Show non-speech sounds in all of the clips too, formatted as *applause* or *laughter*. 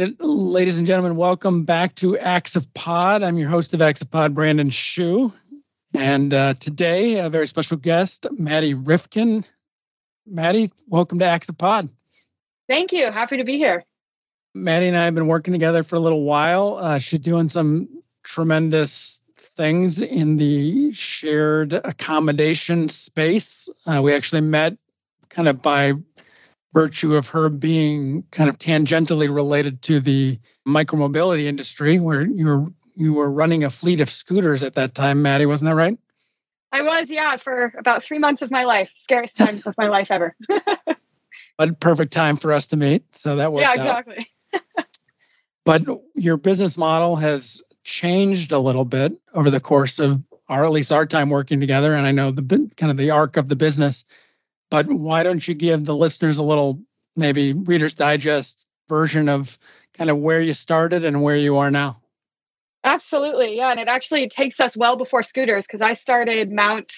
right, ladies and gentlemen, welcome back to Acts of Pod. I'm your host of Acts of Pod, Brandon Shu. And uh, today, a very special guest, Madi Rifkin. Madi, welcome to Acts of Pod. Thank you. Happy to be here. Madi and I have been working together for a little while. Uh, she's doing some tremendous things in the shared accommodation space. Uh, we actually met kind of by virtue of her being kind of tangentially related to the micromobility industry, where you were you were running a fleet of scooters at that time, Madi, wasn't that right? I was, yeah, for about three months of my life. Scariest time of my life ever. *laughs* but perfect time for us to meet. So that worked. Yeah, exactly. *laughs* but your business model has changed a little bit over the course of our at least our time working together. And I know the kind of the arc of the business but why don't you give the listeners a little, maybe Reader's Digest version of kind of where you started and where you are now? Absolutely. Yeah. And it actually takes us well before scooters because I started Mount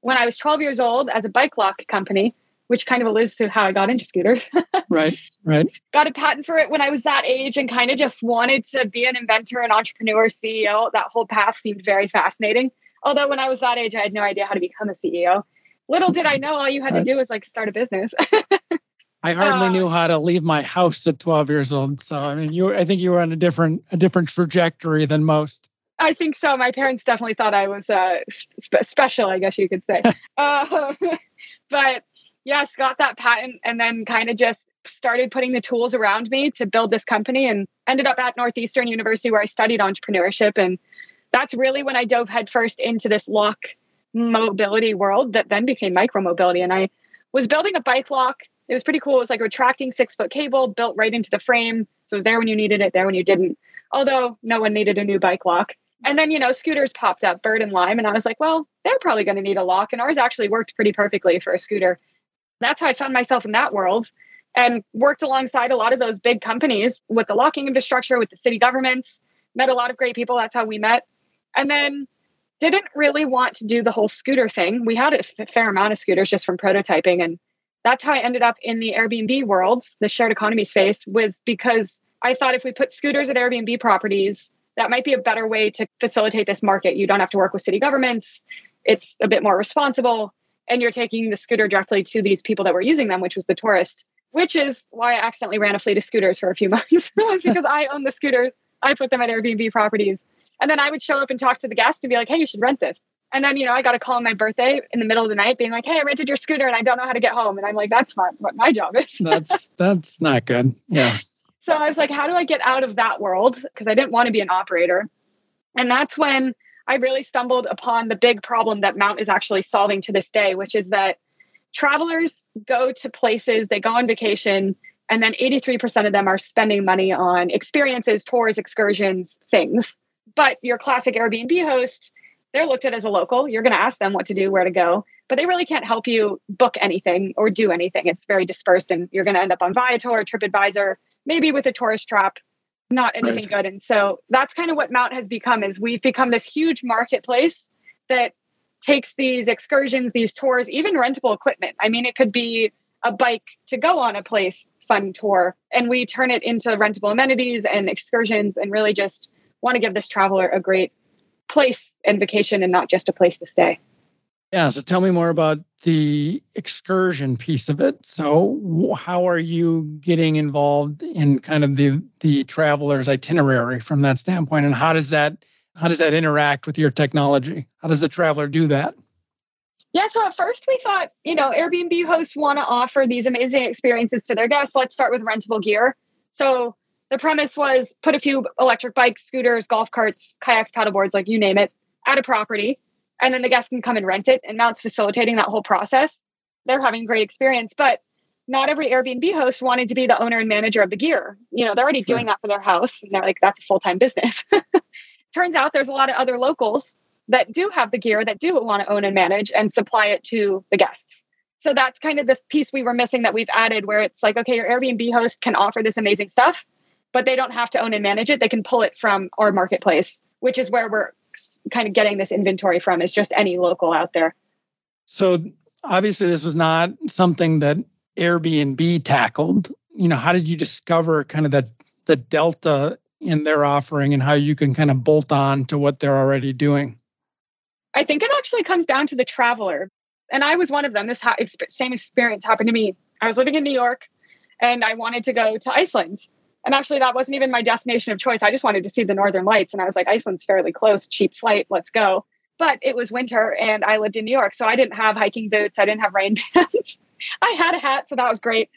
when I was 12 years old as a bike lock company, which kind of alludes to how I got into scooters. *laughs* right. Right. Got a patent for it when I was that age and kind of just wanted to be an inventor, an entrepreneur, CEO. That whole path seemed very fascinating. Although when I was that age, I had no idea how to become a CEO little did I know all you had to do was like start a business. *laughs* I hardly uh, knew how to leave my house at 12 years old. So I mean, you I think you were on a different a different trajectory than most. I think so. My parents definitely thought I was uh, spe- special, I guess you could say. uh, *laughs* *laughs* but yes, got that patent and then kind of just started putting the tools around me to build this company and ended up at Northeastern University where I studied entrepreneurship. And that's really when I dove headfirst into this lock mobility world that then became micromobility. And I was building a bike lock. It was pretty cool. It was like a retracting six foot cable built right into the frame. So it was there when you needed it, there when you didn't. Although no one needed a new bike lock. And then, you know, scooters popped up, Bird and Lime. And I was like, well, they're probably going to need a lock. And ours actually worked pretty perfectly for a scooter. That's how I found myself in that world and worked alongside a lot of those big companies with the locking infrastructure, with the city governments, met a lot of great people. That's how we met. And then didn't really want to do the whole scooter thing. We had a fair amount of scooters just from prototyping. And that's how I ended up in the Airbnb world, the shared economy space, was because I thought if we put scooters at Airbnb properties, that might be a better way to facilitate this market. You don't have to work with city governments, it's a bit more responsible. And you're taking the scooter directly to these people that were using them, which was the tourist, which is why I accidentally ran a fleet of scooters for a few *laughs* months. because I own the scooters. I put them at Airbnb properties. And then I would show up and talk to the guest and be like, hey, you should rent this. And then, you know, I got a call on my birthday in the middle of the night being like, hey, I rented your scooter and I don't know how to get home. And I'm like, that's not what my job is. *laughs* that's that's not good. Yeah. So I was like, how do I get out of that world? Because I didn't want to be an operator. And that's when I really stumbled upon the big problem that Mount is actually solving to this day, which is that travelers go to places, they go on vacation, and then 83% of them are spending money on experiences, tours, excursions, things. But your classic Airbnb host, they're looked at as a local. You're going to ask them what to do, where to go, but they really can't help you book anything or do anything. It's very dispersed, and you're going to end up on Viator, TripAdvisor, maybe with a tourist trap, not anything right. good. And so that's kind of what Mount has become. Is we've become this huge marketplace that takes these excursions, these tours, even rentable equipment. I mean, it could be a bike to go on a place fun tour, and we turn it into rentable amenities and excursions, and really just want to give this traveler a great place and vacation and not just a place to stay. Yeah. So tell me more about the excursion piece of it. So how are you getting involved in kind of the the traveler's itinerary from that standpoint, and how does that how does that interact with your technology? How does the traveler do that? Yeah, so at first we thought, you know, Airbnb hosts want to offer these amazing experiences to their guests. Let's start with rentable gear. So the premise was put a few electric bikes, scooters, golf carts, kayaks, paddleboards, like you name it, at a property. And then the guests can come and rent it. And Mount's facilitating that whole process. They're having a great experience. But not every Airbnb host wanted to be the owner and manager of the gear. You know, they're already sure. doing that for their house. And they're like, that's a full time business. *laughs* Turns out there's a lot of other locals that do have the gear that do want to own and manage and supply it to the guests. So that's kind of the piece we were missing that we've added where it's like, okay, your Airbnb host can offer this amazing stuff but they don't have to own and manage it. They can pull it from our marketplace, which is where we're kind of getting this inventory from is just any local out there. So obviously this was not something that Airbnb tackled. You know, how did you discover kind of that the delta in their offering and how you can kind of bolt on to what they're already doing? I think it actually comes down to the traveler. And I was one of them. This ha- same experience happened to me. I was living in New York and I wanted to go to Iceland. And actually, that wasn't even my destination of choice. I just wanted to see the Northern Lights. And I was like, Iceland's fairly close, cheap flight, let's go. But it was winter and I lived in New York. So I didn't have hiking boots, I didn't have rain *laughs* pants. I had a hat, so that was great.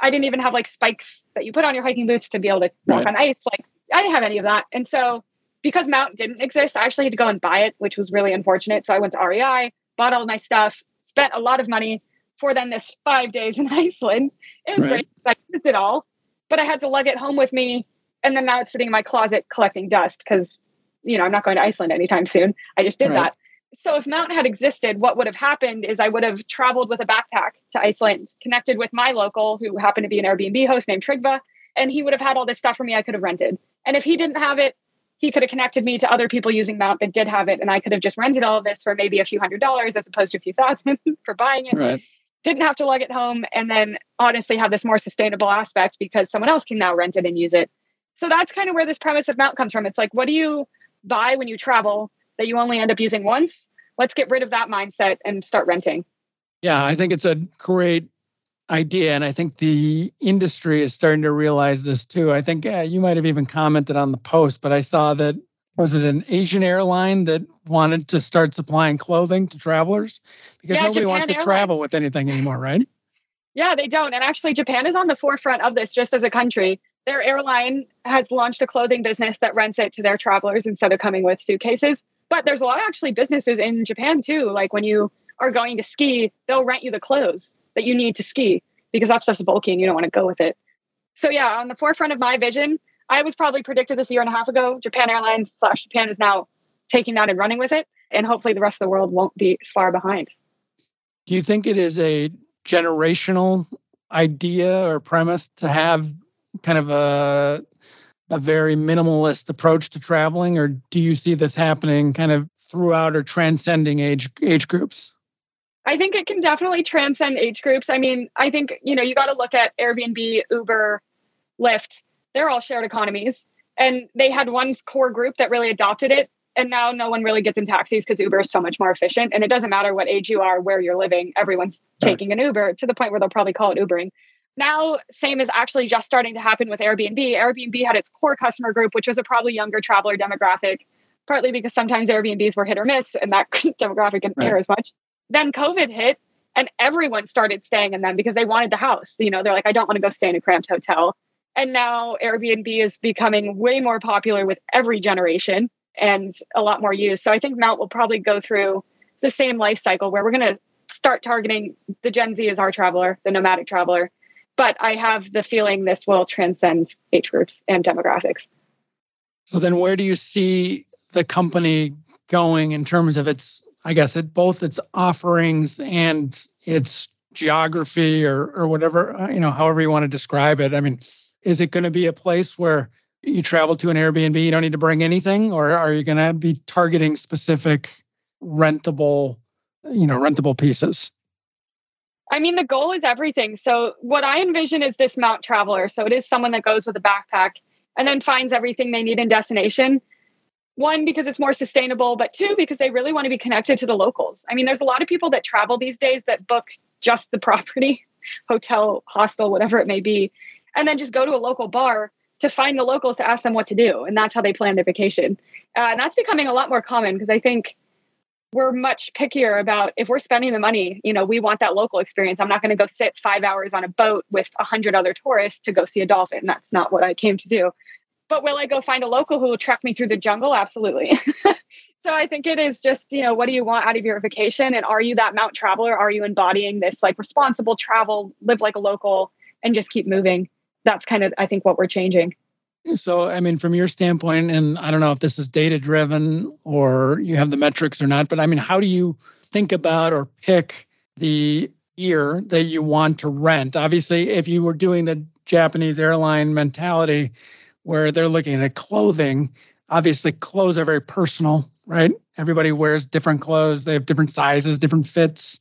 I didn't even have like spikes that you put on your hiking boots to be able to walk right. on ice. Like I didn't have any of that. And so because Mount didn't exist, I actually had to go and buy it, which was really unfortunate. So I went to REI, bought all my stuff, spent a lot of money for then this five days in *laughs* Iceland. It was right. great. I used it all, but I had to lug it home with me. And then now it's sitting in my closet collecting dust because, you know, I'm not going to Iceland anytime soon. I just did right. that. So if Mount had existed, what would have happened is I would have traveled with a backpack to Iceland, connected with my local who happened to be an Airbnb host named Trigva, and he would have had all this stuff for me I could have rented. And if he didn't have it, he could have connected me to other people using Mount that did have it, and I could have just rented all of this for maybe a few hundred dollars as opposed to a few thousand *laughs* for buying it. Right. Didn't have to lug it home, and then honestly have this more sustainable aspect because someone else can now rent it and use it. So that's kind of where this premise of Mount comes from. It's like, what do you buy when you travel that you only end up using once? Let's get rid of that mindset and start renting. Yeah, I think it's a great idea. And I think the industry is starting to realize this too. I think you might have even commented on the post, but I saw that was it an Asian airline that wanted to start supplying clothing to travelers because yeah, nobody Japan wants to Airlines. travel with anything anymore, right? Yeah, they don't. And actually, Japan is on the forefront of this just as a country. Their airline has launched a clothing business that rents it to their travelers instead of coming with suitcases. But there's a lot of actually businesses in Japan too. Like when you are going to ski, they'll rent you the clothes that you need to ski because that stuff's bulky and you don't want to go with it. So yeah, on the forefront of my vision, I was probably predicted this a year and a half ago. Japan Airlines slash Japan is now taking that and running with it, and hopefully the rest of the world won't be far behind. Do you think it is a generational idea or premise to have kind of a a very minimalist approach to traveling, or do you see this happening kind of throughout or transcending age age groups? I think it can definitely transcend age groups. I mean, I think, you know, you got to look at Airbnb, Uber, Lyft. They're all shared economies. And they had one core group that really adopted it. And now no one really gets in taxis because Uber is so much more efficient. And it doesn't matter what age you are, where you're living, everyone's taking an Uber to the point where they'll probably call it Ubering. Now, same is actually just starting to happen with Airbnb. Airbnb had its core customer group, which was a probably younger traveler demographic, partly because sometimes Airbnbs were hit or miss and that *laughs* demographic didn't right. care as much then COVID hit and everyone started staying in them because they wanted the house. You know, they're like, I don't want to go stay in a cramped hotel. And now Airbnb is becoming way more popular with every generation and a lot more use. So I think Mount will probably go through the same life cycle where we're going to start targeting the Gen Z as our traveler, the nomadic traveler. But I have the feeling this will transcend age groups and demographics. So then where do you see the company going in terms of its I guess it both its offerings and its geography or or whatever uh, you know however you want to describe it. I mean, is it going to be a place where you travel to an Airbnb, you don't need to bring anything, or are you going to be targeting specific rentable, you know, rentable pieces? I mean, the goal is everything. So, what I envision is this Mount Traveler. So, it is someone that goes with a backpack and then finds everything they need in destination one because it's more sustainable but two because they really want to be connected to the locals i mean there's a lot of people that travel these days that book just the *laughs* property hotel hostel whatever it may be and then just go to a local bar to find the locals to ask them what to do and that's how they plan their vacation uh, and that's becoming a lot more common because i think we're much pickier about if we're spending the money you know we want that local experience i'm not going to go sit five hours on a boat with a hundred other tourists to go see a dolphin that's not what i came to do but will I go find a local who will trek me through the jungle? Absolutely. *laughs* so I think it is just, you know, what do you want out of your vacation? And are you that Mount traveler? Are you embodying this like responsible travel, live like a local, and just keep moving? That's kind of, I think, what we're changing. So, I mean, from your standpoint, and I don't know if this is data driven or you have the metrics or not, but I mean, how do you think about or pick the year that you want to rent? Obviously, if you were doing the Japanese airline mentality, where they're looking at clothing. Obviously, clothes are very personal, right? Everybody wears different clothes, they have different sizes, different fits.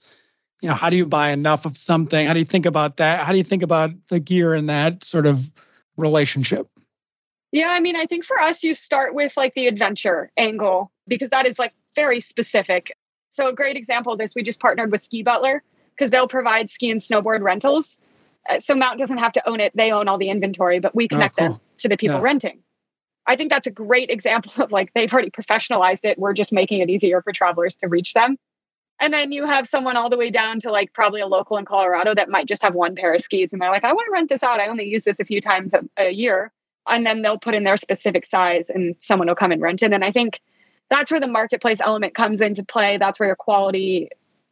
You know, how do you buy enough of something? How do you think about that? How do you think about the gear in that sort of relationship? Yeah, I mean, I think for us, you start with like the adventure angle because that is like very specific. So, a great example of this, we just partnered with Ski Butler because they'll provide ski and snowboard rentals. Uh, so, Mount doesn't have to own it, they own all the inventory, but we oh, connect oh, cool. them to the people yeah. renting. I think that's a great *laughs* example of like they've already professionalized it. We're just making it easier for travelers to reach them. And then you have someone all the way down to like probably a local in Colorado that might just have one pair of skis and they're like, I want to rent this out. I only use this a few times a, a year. And then they'll put in their specific size and someone will come and rent it. And I think that's where the marketplace element comes into play. That's where your quality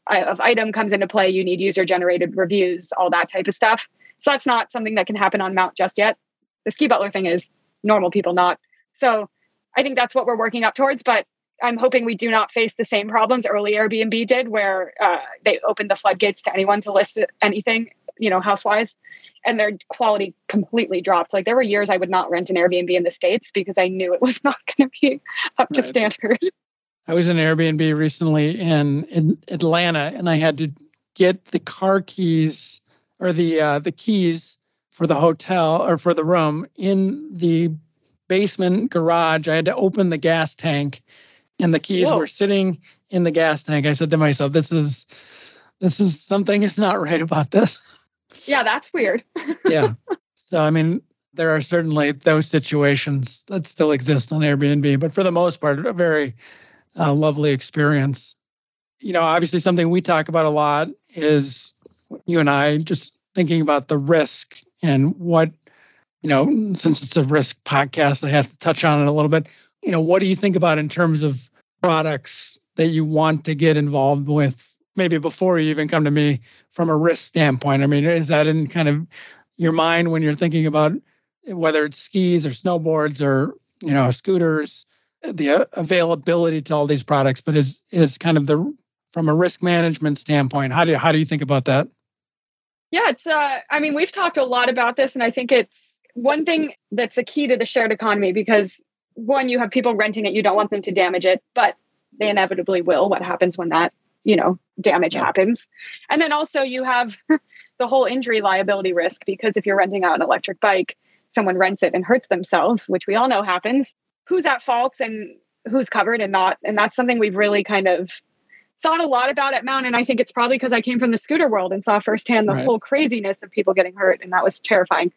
uh, of item comes into play. You need user generated reviews, all that type of stuff. So that's not something that can happen on Mount just yet. The ski butler thing is normal people, not. So I think that's what we're working up towards. But I'm hoping we do not face the same problems early Airbnb did, where uh, they opened the floodgates to anyone to list anything, you know, housewise, and their quality completely dropped. Like there were years I would not rent an Airbnb in the states because I knew it was *laughs* not going to be up to standard. I was in Airbnb recently in, in Atlanta, and I had to get the car keys or the uh, the keys for the hotel or for the room in the basement garage. I had to open the gas tank and the keys Whoa. were sitting in the gas tank. I said to myself, "This is this is something is not right about this." Yeah, that's weird. *laughs* yeah. So I mean, there are certainly those situations that still exist on Airbnb, but for the most part, a very uh, lovely experience. You know, obviously, something we talk about a lot is you and I just thinking about the risk and what you know. Since it's a risk podcast, I have to touch on it a little bit you know, what do you think about in terms of products that you want to get involved with maybe before you even come to me from a risk standpoint? I mean, is that in kind of your mind when you're thinking about whether it's skis or snowboards or, you know, scooters, the availability to all these products, but is is kind of the from a risk management standpoint, how do you, how do you think about that? Yeah, it's uh I mean, we've talked a lot about this and I think it's one thing that's a key to the shared economy because one, you have people renting it, you don't want them to damage it, but they inevitably will. What happens when that, you know, damage yeah. happens? And then also you have *laughs* the whole injury liability risk because if you're renting out an electric bike, someone rents it and hurts themselves, which we all know happens. Who's at fault and who's covered and not? And that's something we've really kind of thought a lot about at Mount. And I think it's probably because I came from the scooter world and saw firsthand the right. whole craziness of people getting hurt. And that was terrifying.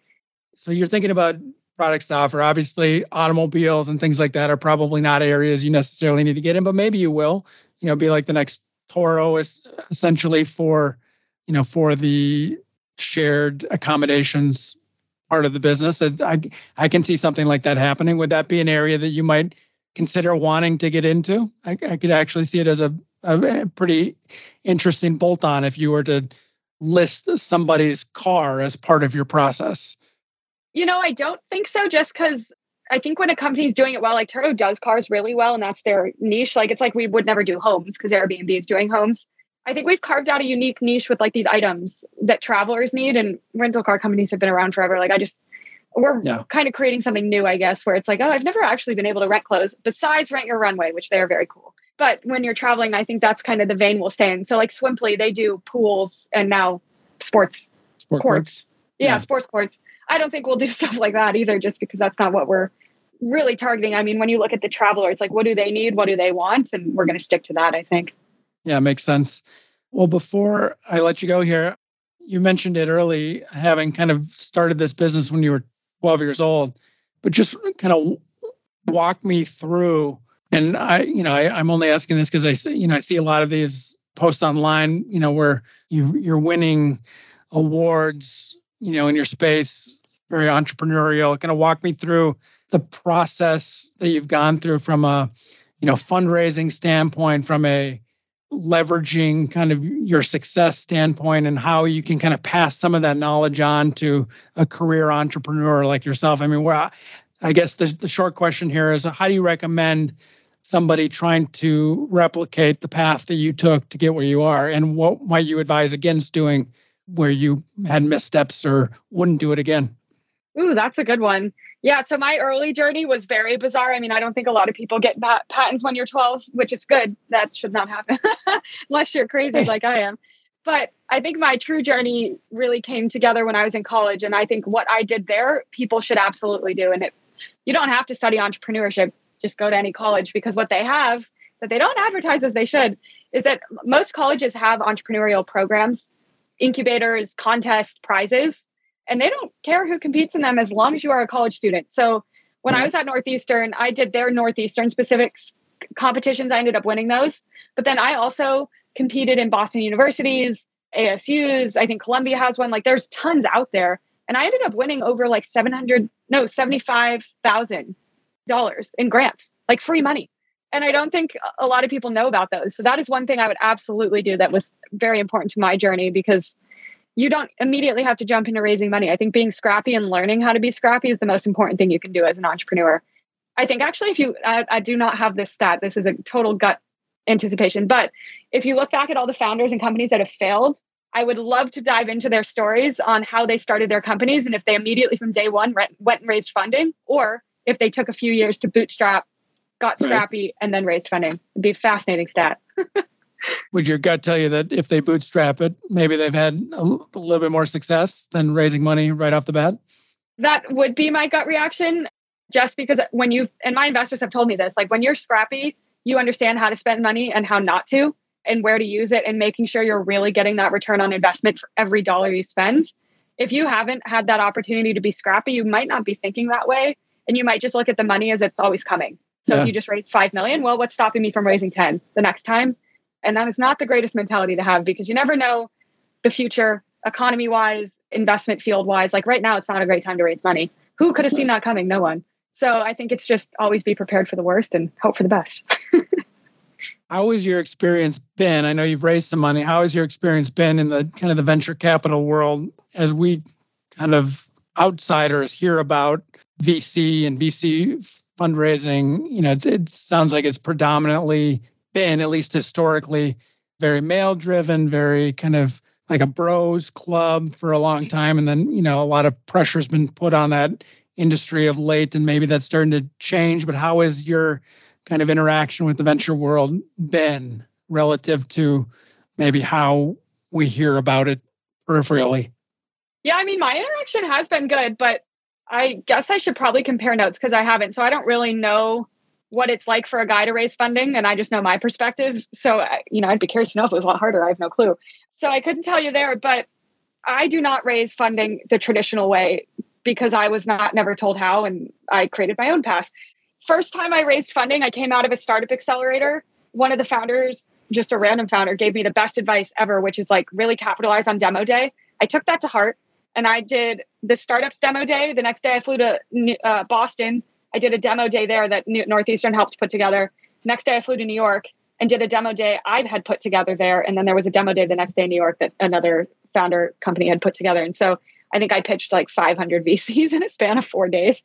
So you're thinking about products to offer. Obviously, automobiles and things like that are probably not areas you necessarily need to get in, but maybe you will. You know, be like the next Turo is essentially for, you know, for the shared accommodations part of the business. I I can see something like that happening. Would that be an area that you might consider wanting to get into? I, I could actually see it as a, a pretty interesting bolt on if you were to list somebody's car as part of your process. You know, I don't think so, just because I think when a company's doing it well, like Turo does cars really well, and that's their niche. Like it's like we would never do homes because Airbnb is doing homes. I think we've carved out a unique niche with like these items that travelers need, and rental car companies have been around forever. Like I just, we're yeah. kind of creating something new, I guess, where it's like, oh, I've never actually been able to rent clothes besides rent your runway, which they are very cool. But when you're traveling, I think that's kind of the vein we'll stay in. So like Swimply, they do pools and now sports Sport courts. courts. Yeah, yeah, sports courts. I don't think we'll do *laughs* stuff like that either, just because that's not what we're really targeting. I mean, when you look at the traveler, it's like, what do they need? What do they want? And we're going to stick to that, I think. Yeah, makes sense. Well, before I let you go here, you mentioned it early, having kind of started this business when you were 12 years old, but just kind of walk me through. And I, you know, I, am only asking this because I see, you know, I see a lot of these posts online, you know, where you you're winning awards, you know, in your space very entrepreneurial. Kind of walk me through the process that you've gone through from a, you know, fundraising standpoint, from a leveraging kind of your success standpoint and how you can kind of pass some of that knowledge on to a career entrepreneur like yourself. I mean, where I guess the, the short question here is how do you recommend somebody trying to replicate the path that you took to get where you are and what might you advise against doing where you had missteps or wouldn't do it again? Ooh, that's a good one. Yeah. So my early journey was very bizarre. I mean, I don't think a lot of people get pat- patents when you're 12, which is good. That should not happen *laughs* unless you're crazy like I am. But I think my true journey really came together when I was in college. And I think what I did there, people should absolutely do. And it you don't have to study entrepreneurship. Just go to any college because what they have that they don't advertise as they should is that most colleges have entrepreneurial programs, incubators, contests, prizes, and they don't care who competes in them as long as you are a college student. So when I was at Northeastern, I did their Northeastern specific competitions. I ended up winning those. But then I also competed in Boston Universities, ASU's, I think Columbia has one. Like there's tons out there. And I ended up winning over like 700, no, $75,000 in grants, like free money. And I don't think a lot of people know about those. So that is one thing I would absolutely do that was very important to my journey because you don't immediately have to jump into raising money. I think being scrappy and learning how to be scrappy is the most important thing you can do as an entrepreneur. I think actually, if you, I, I do not have this stat, this is a total gut anticipation, but if you look back at all the founders and companies that have failed, I would love to dive into their stories on how they started their companies and if they immediately from day one went and raised funding or if they took a few years to bootstrap, got scrappy, right. and then raised funding. It'd be a fascinating stat. *laughs* Would your gut tell you that if they bootstrap it, maybe they've had a little bit more success than raising money right off the bat? That would be my gut reaction. Just because when you, and my investors have told me this, like when you're scrappy, you understand how to spend money and how not to and where to use it and making sure you're really getting that return on investment for every dollar you spend. If you haven't had that opportunity to be scrappy, you might not be thinking that way. And you might just look at the money as it's always coming. So yeah. if you just raise 5 million, well, what's stopping me from raising 10 the next time? And that is not the greatest mentality to have because you never know the future economy wise, investment field wise. Like right now, it's not a great time to raise money. Who could have seen that coming? No one. So I think it's just always be prepared for the worst and hope for the best. *laughs* How has your experience been? I know you've raised some money. How has your experience been in the kind of the venture capital world as we kind of outsiders hear about VC and VC fundraising? You know, it, it sounds like it's predominantly been, at least historically, very male driven, very kind of like a bros club for a long time. And then, you know, a lot of pressure's been put on that industry of late, and maybe that's starting to change. But how has your kind of interaction with the venture world been relative to maybe how we hear about it peripherally? Yeah, I mean, my interaction has been good, but I guess I should probably compare notes because I haven't. So I don't really know what it's like for a guy to raise funding, and I just know my perspective. So, you know, I'd be curious to know if it was a lot harder. I have no clue. So I couldn't tell you there, but I do not raise funding the traditional way because I was not never told how, and I created my own path. First time I raised funding, I came out of a startup accelerator. One of the founders, just a random founder, gave me the best advice ever, which is like really capitalize on demo day. I took that to heart and I did the startups demo day. The next day, I flew to uh, Boston I did a demo day there that Northeastern helped put together. Next day, I flew to New York and did a demo day I had put together there. And then there was a demo day the next day in New York that another founder company had put together. And so I think I pitched like 500 *laughs* VCs in a span of four days.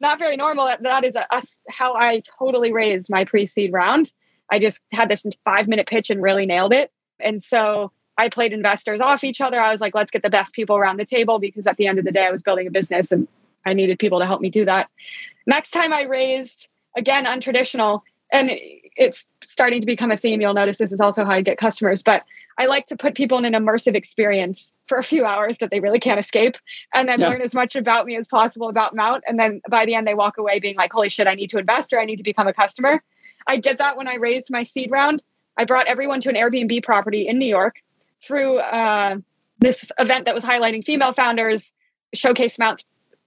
Not very normal. That is a, a, how I totally raised my pre seed round. I just had this five minute pitch and really nailed it. And so I played investors off each other. I was like, let's get the best people around the table because at the end of the day, I was building a business and I needed people to help me do that. Next time I raised, again, untraditional, and it's starting to become a theme. You'll notice this is also how I get customers, but I like to put people in an immersive experience for a few hours that they really can't escape and then yeah. learn as much about me as possible about Mount. And then by the end, they walk away being like, holy shit, I need to invest or I need to become a customer. I did that when I raised my seed round. I brought everyone to an Airbnb property in New York through uh, this event that was highlighting female founders, showcase Mount's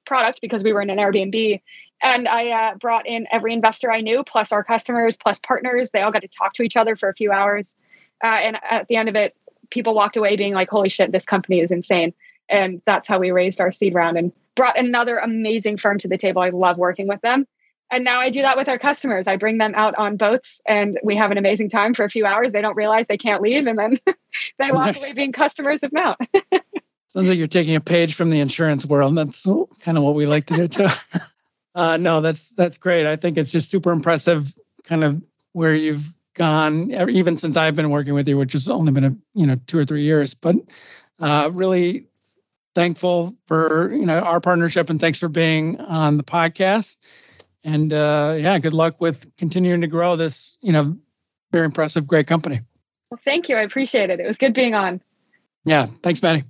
product because we were in an Airbnb. And I uh, brought in every investor I knew, plus our customers, plus partners. They all got to talk to each other for a few hours. Uh, and at the end of it, people walked away being like, holy shit, this company is insane. And that's how we raised our seed round and brought another amazing firm to the table. I love working with them. And now I do that with our customers. I bring them out on boats and we have an amazing time for a few hours. They don't realize they can't leave. And then *laughs* they walk nice. away being customers of Mount. *laughs* Sounds like you're taking a page from the insurance world. That's kind of what we like to do too. *laughs* uh, no, that's that's great. I think it's just super impressive, kind of where you've gone, even since I've been working with you, which has only been a you know two or three years. But uh, really thankful for you know our partnership, and thanks for being on the podcast. And uh, yeah, good luck with continuing to grow this you know very impressive, great company. Well, thank you. I appreciate it. It was good being on. Yeah, thanks, Madi.